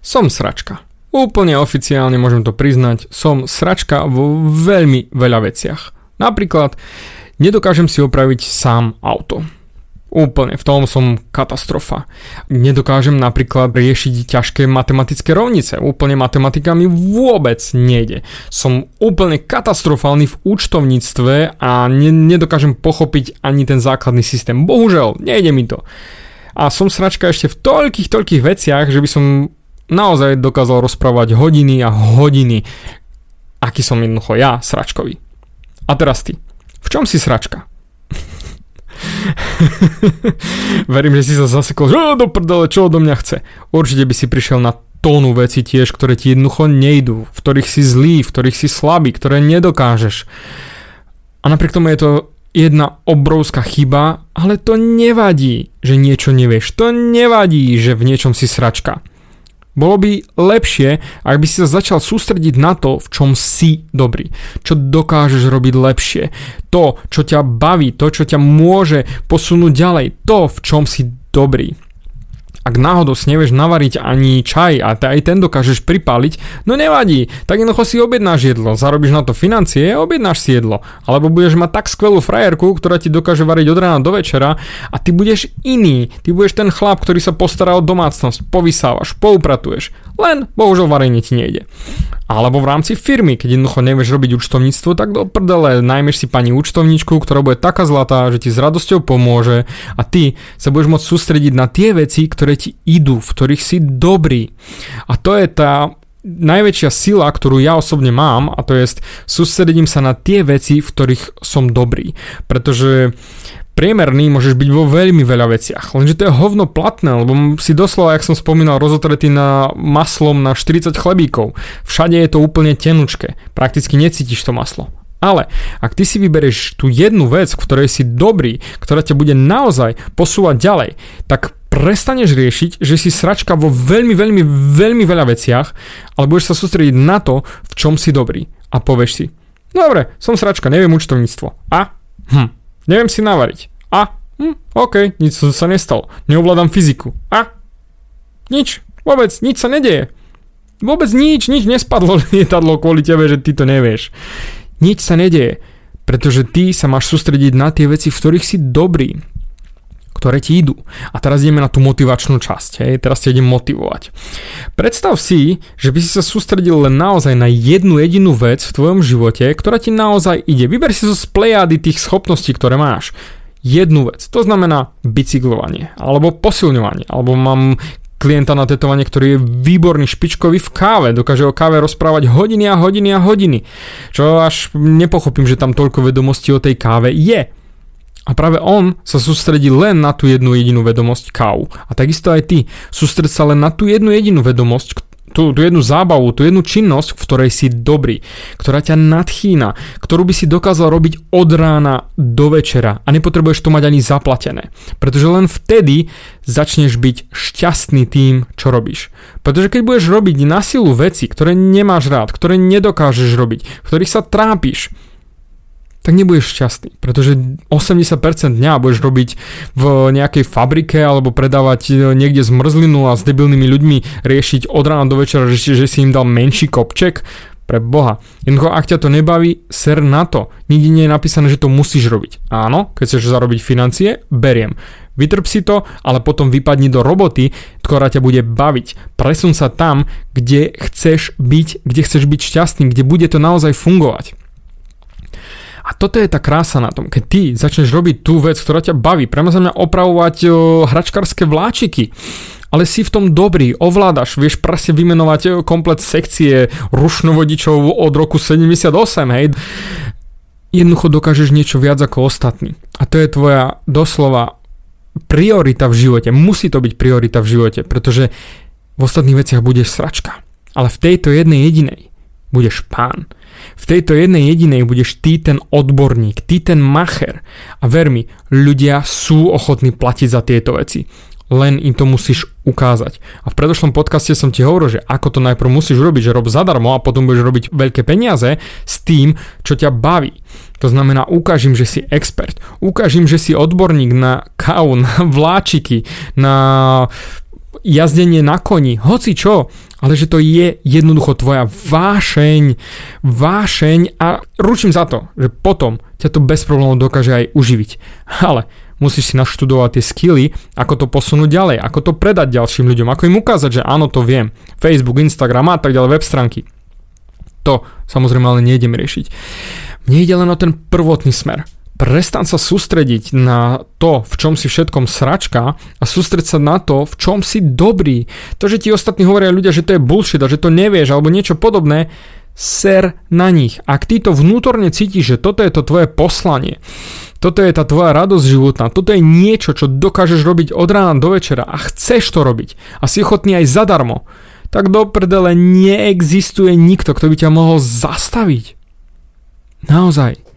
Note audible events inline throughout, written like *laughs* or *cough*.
Som sračka. Úplne oficiálne môžem to priznať, som sračka vo veľmi veľa veciach. Napríklad, nedokážem si opraviť sám auto. Úplne, v tom som katastrofa. Nedokážem napríklad riešiť ťažké matematické rovnice. Úplne matematika mi vôbec nejde. Som úplne katastrofálny v účtovníctve a ne- nedokážem pochopiť ani ten základný systém. Bohužel, nejde mi to. A som sračka ešte v toľkých, toľkých veciach, že by som naozaj dokázal rozprávať hodiny a hodiny, aký som jednoducho ja, sračkový. A teraz ty. V čom si sračka? *laughs* Verím, že si sa zasekol, že do prdele, čo odo mňa chce. Určite by si prišiel na tónu veci tiež, ktoré ti jednoducho nejdú, v ktorých si zlý, v ktorých si slabý, ktoré nedokážeš. A napriek tomu je to jedna obrovská chyba, ale to nevadí, že niečo nevieš. To nevadí, že v niečom si sračka. Bolo by lepšie, ak by si sa začal sústrediť na to, v čom si dobrý, čo dokážeš robiť lepšie, to, čo ťa baví, to, čo ťa môže posunúť ďalej, to, v čom si dobrý. Ak náhodou si nevieš navariť ani čaj a aj ten dokážeš pripáliť, no nevadí, tak jednoducho si objednáš jedlo, zarobíš na to financie a objednáš si jedlo. Alebo budeš mať tak skvelú frajerku, ktorá ti dokáže variť od rána do večera a ty budeš iný. Ty budeš ten chlap, ktorý sa postará o domácnosť, povysávaš, poupratuješ. Len bohužiaľ varenie ti nejde. Alebo v rámci firmy, keď jednoducho nevieš robiť účtovníctvo, tak do prdele najmeš si pani účtovníčku, ktorá bude taká zlatá, že ti s radosťou pomôže a ty sa budeš môcť sústrediť na tie veci, ktoré ti idú, v ktorých si dobrý. A to je tá najväčšia sila, ktorú ja osobne mám a to je sústredím sa na tie veci, v ktorých som dobrý. Pretože priemerný môžeš byť vo veľmi veľa veciach. Lenže to je hovno platné, lebo si doslova, jak som spomínal, rozotretý na maslom na 40 chlebíkov. Všade je to úplne tenučké. Prakticky necítiš to maslo. Ale ak ty si vyberieš tú jednu vec, v ktorej si dobrý, ktorá ťa bude naozaj posúvať ďalej, tak prestaneš riešiť, že si sračka vo veľmi, veľmi, veľmi veľa veciach, ale budeš sa sústrediť na to, v čom si dobrý. A povieš si, dobre, som sračka, neviem účtovníctvo. A? Hm, neviem si navariť. Hm, OK, nič sa nestalo. Neovládam fyziku. A? Nič. Vôbec, nič sa nedeje. Vôbec nič, nič nespadlo *laughs* lietadlo kvôli tebe, že ty to nevieš. Nič sa nedeje, pretože ty sa máš sústrediť na tie veci, v ktorých si dobrý ktoré ti idú. A teraz ideme na tú motivačnú časť, hej, teraz ťa idem motivovať. Predstav si, že by si sa sústredil len naozaj na jednu jedinú vec v tvojom živote, ktorá ti naozaj ide. Vyber si zo z plejady tých schopností, ktoré máš jednu vec. To znamená bicyklovanie, alebo posilňovanie, alebo mám klienta na tetovanie, ktorý je výborný špičkový v káve, dokáže o káve rozprávať hodiny a hodiny a hodiny. Čo až nepochopím, že tam toľko vedomostí o tej káve je. A práve on sa sústredí len na tú jednu jedinú vedomosť kávu. A takisto aj ty. Sústred sa len na tú jednu jedinú vedomosť, tú, tú jednu zábavu, tú jednu činnosť, v ktorej si dobrý, ktorá ťa nadchýna, ktorú by si dokázal robiť od rána do večera a nepotrebuješ to mať ani zaplatené. Pretože len vtedy začneš byť šťastný tým, čo robíš. Pretože keď budeš robiť na silu veci, ktoré nemáš rád, ktoré nedokážeš robiť, ktorých sa trápiš, tak nebudeš šťastný, pretože 80% dňa budeš robiť v nejakej fabrike alebo predávať e, niekde zmrzlinu a s debilnými ľuďmi riešiť od rána do večera, že, že si im dal menší kopček, pre Boha. Jednoducho, ak ťa to nebaví, ser na to. Nikde nie je napísané, že to musíš robiť. Áno, keď chceš zarobiť financie, beriem. Vytrp si to, ale potom vypadni do roboty, ktorá ťa bude baviť. Presun sa tam, kde chceš byť, kde chceš byť šťastný, kde bude to naozaj fungovať. Toto je tá krása na tom, keď ty začneš robiť tú vec, ktorá ťa baví, prema mňa opravovať o, hračkarské vláčiky, ale si v tom dobrý, ovládaš, vieš presne vymenovať komplet sekcie rušnovodičov od roku 78, hej. Jednoducho dokážeš niečo viac ako ostatní. A to je tvoja doslova priorita v živote. Musí to byť priorita v živote, pretože v ostatných veciach budeš sračka. Ale v tejto jednej jedinej budeš pán. V tejto jednej jedinej budeš ty ten odborník, ty ten macher. A ver mi, ľudia sú ochotní platiť za tieto veci. Len im to musíš ukázať. A v predošlom podcaste som ti hovoril, že ako to najprv musíš robiť, že rob zadarmo a potom budeš robiť veľké peniaze s tým, čo ťa baví. To znamená, ukáž im, že si expert. Ukáž im, že si odborník na kávu, na vláčiky, na jazdenie na koni, hoci čo, ale že to je jednoducho tvoja vášeň, vášeň a ručím za to, že potom ťa to bez problémov dokáže aj uživiť. Ale musíš si naštudovať tie skily, ako to posunúť ďalej, ako to predať ďalším ľuďom, ako im ukázať, že áno, to viem. Facebook, Instagram a tak ďalej, web stránky. To samozrejme ale nejdem riešiť. Mne ide len o ten prvotný smer prestan sa sústrediť na to, v čom si všetkom sračka a sústreď sa na to, v čom si dobrý. To, že ti ostatní hovoria ľudia, že to je bullshit a že to nevieš alebo niečo podobné, ser na nich. Ak ty to vnútorne cítiš, že toto je to tvoje poslanie, toto je tá tvoja radosť životná, toto je niečo, čo dokážeš robiť od rána do večera a chceš to robiť a si ochotný aj zadarmo, tak do prdele neexistuje nikto, kto by ťa mohol zastaviť. Naozaj.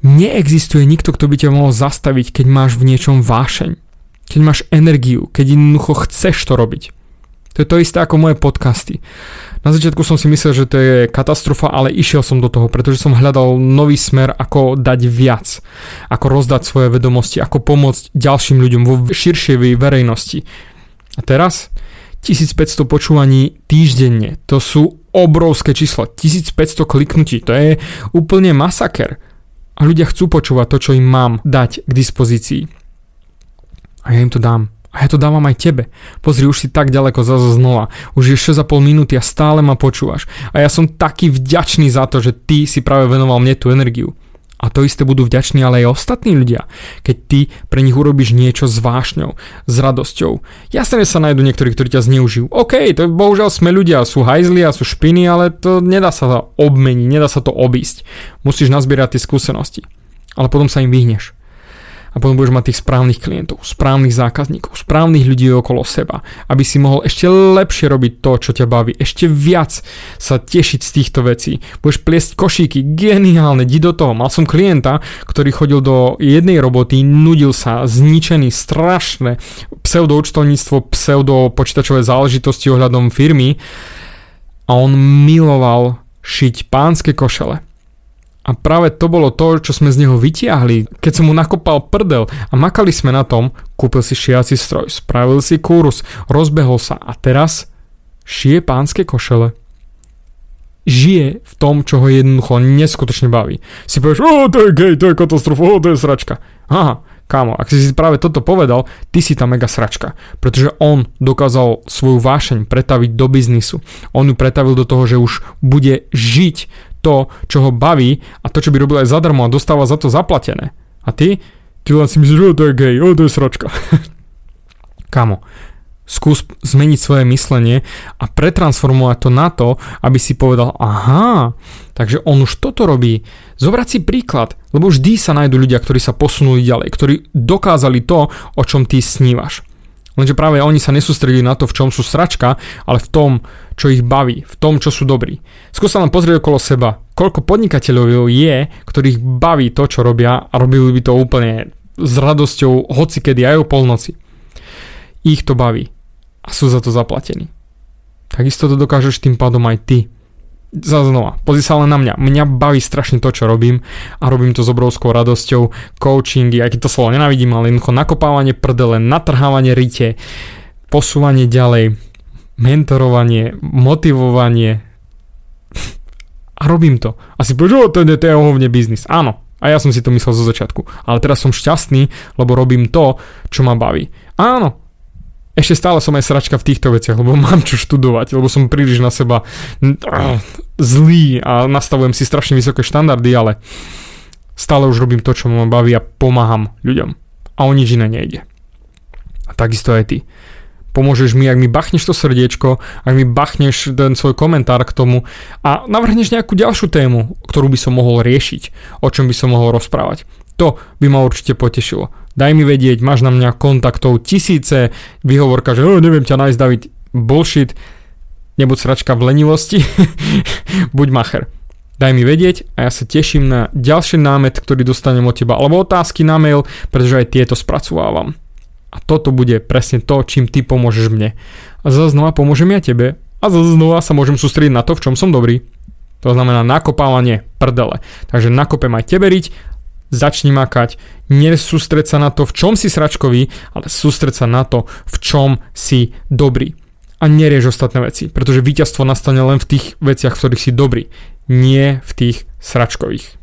Neexistuje nikto, kto by ťa mohol zastaviť, keď máš v niečom vášeň. Keď máš energiu, keď jednoducho chceš to robiť. To je to isté ako moje podcasty. Na začiatku som si myslel, že to je katastrofa, ale išiel som do toho, pretože som hľadal nový smer, ako dať viac, ako rozdať svoje vedomosti, ako pomôcť ďalším ľuďom vo širšej verejnosti. A teraz 1500 počúvaní týždenne, to sú obrovské čísla, 1500 kliknutí, to je úplne masaker. A ľudia chcú počúvať to, čo im mám dať k dispozícii. A ja im to dám. A ja to dávam aj tebe. Pozri, už si tak ďaleko zase znova. Už je 6,5 minúty a stále ma počúvaš. A ja som taký vďačný za to, že ty si práve venoval mne tú energiu. A to isté budú vďační ale aj ostatní ľudia, keď ty pre nich urobíš niečo s vášňou, s radosťou. Jasne, sa nájdú niektorí, ktorí ťa zneužijú. OK, to bohužiaľ sme ľudia, sú hajzli a sú špiny, ale to nedá sa to obmeniť, nedá sa to obísť. Musíš nazbierať tie skúsenosti. Ale potom sa im vyhneš a potom budeš mať tých správnych klientov, správnych zákazníkov, správnych ľudí okolo seba, aby si mohol ešte lepšie robiť to, čo ťa baví, ešte viac sa tešiť z týchto vecí. Budeš pliesť košíky, geniálne, di do toho. Mal som klienta, ktorý chodil do jednej roboty, nudil sa, zničený, strašné pseudoučtovníctvo, pseudo počítačové záležitosti ohľadom firmy a on miloval šiť pánske košele a práve to bolo to, čo sme z neho vytiahli. Keď som mu nakopal prdel a makali sme na tom, kúpil si šiaci stroj, spravil si kurus, rozbehol sa a teraz šije pánske košele. Žije v tom, čo ho jednoducho neskutočne baví. Si povieš, o, to je gej, to je katastrofa, o, to je sračka. Aha, kámo, ak si si práve toto povedal, ty si tá mega sračka. Pretože on dokázal svoju vášeň pretaviť do biznisu. On ju pretavil do toho, že už bude žiť to, čo ho baví a to, čo by robil aj zadarmo a dostáva za to zaplatené. A ty? Ty len si myslíš, že to je o, to je sračka. *laughs* Kamo, skús zmeniť svoje myslenie a pretransformovať to na to, aby si povedal, aha, takže on už toto robí. Zobrať si príklad, lebo vždy sa nájdú ľudia, ktorí sa posunuli ďalej, ktorí dokázali to, o čom ty snívaš. Lenže práve oni sa nesústredili na to, v čom sú sračka, ale v tom, čo ich baví, v tom, čo sú dobrí. Skús sa len pozrieť okolo seba, koľko podnikateľov je, ktorých baví to, čo robia a robili by to úplne s radosťou hocikedy aj o polnoci. Ich to baví a sú za to zaplatení. Takisto to dokážeš tým pádom aj ty znova, pozri sa len na mňa. Mňa baví strašne to, čo robím a robím to s obrovskou radosťou. Coachingy, aj keď to slovo nenávidím, ale jednoducho nakopávanie prdele, natrhávanie rite, posúvanie ďalej, mentorovanie, motivovanie a robím to. A si povieš, to to je ohovne biznis. Áno, a ja som si to myslel zo začiatku. Ale teraz som šťastný, lebo robím to, čo ma baví. Áno, ešte stále som aj sračka v týchto veciach, lebo *laughs* mám čo študovať, lebo som príliš na seba zlý a nastavujem si strašne vysoké štandardy, ale stále už robím to, čo ma baví a pomáham ľuďom. A o nič iné nejde. A takisto aj ty. Pomôžeš mi, ak mi bachneš to srdiečko, ak mi bachneš ten svoj komentár k tomu a navrhneš nejakú ďalšiu tému, ktorú by som mohol riešiť, o čom by som mohol rozprávať. To by ma určite potešilo. Daj mi vedieť, máš na mňa kontaktov tisíce, vyhovorka, že neviem ťa nájsť, David, bullshit, nebuď sračka v lenivosti, *laughs* buď macher. Daj mi vedieť a ja sa teším na ďalší námet, ktorý dostanem od teba, alebo otázky na mail, pretože aj tieto spracovávam. A toto bude presne to, čím ty pomôžeš mne. A zase znova pomôžem ja tebe a zase znova sa môžem sústrediť na to, v čom som dobrý. To znamená nakopávanie prdele. Takže nakopem aj tebe riť začni makať, nesústreď sa na to, v čom si sračkový, ale sústreď sa na to, v čom si dobrý. A nerieš ostatné veci, pretože víťazstvo nastane len v tých veciach, v ktorých si dobrý, nie v tých sračkových.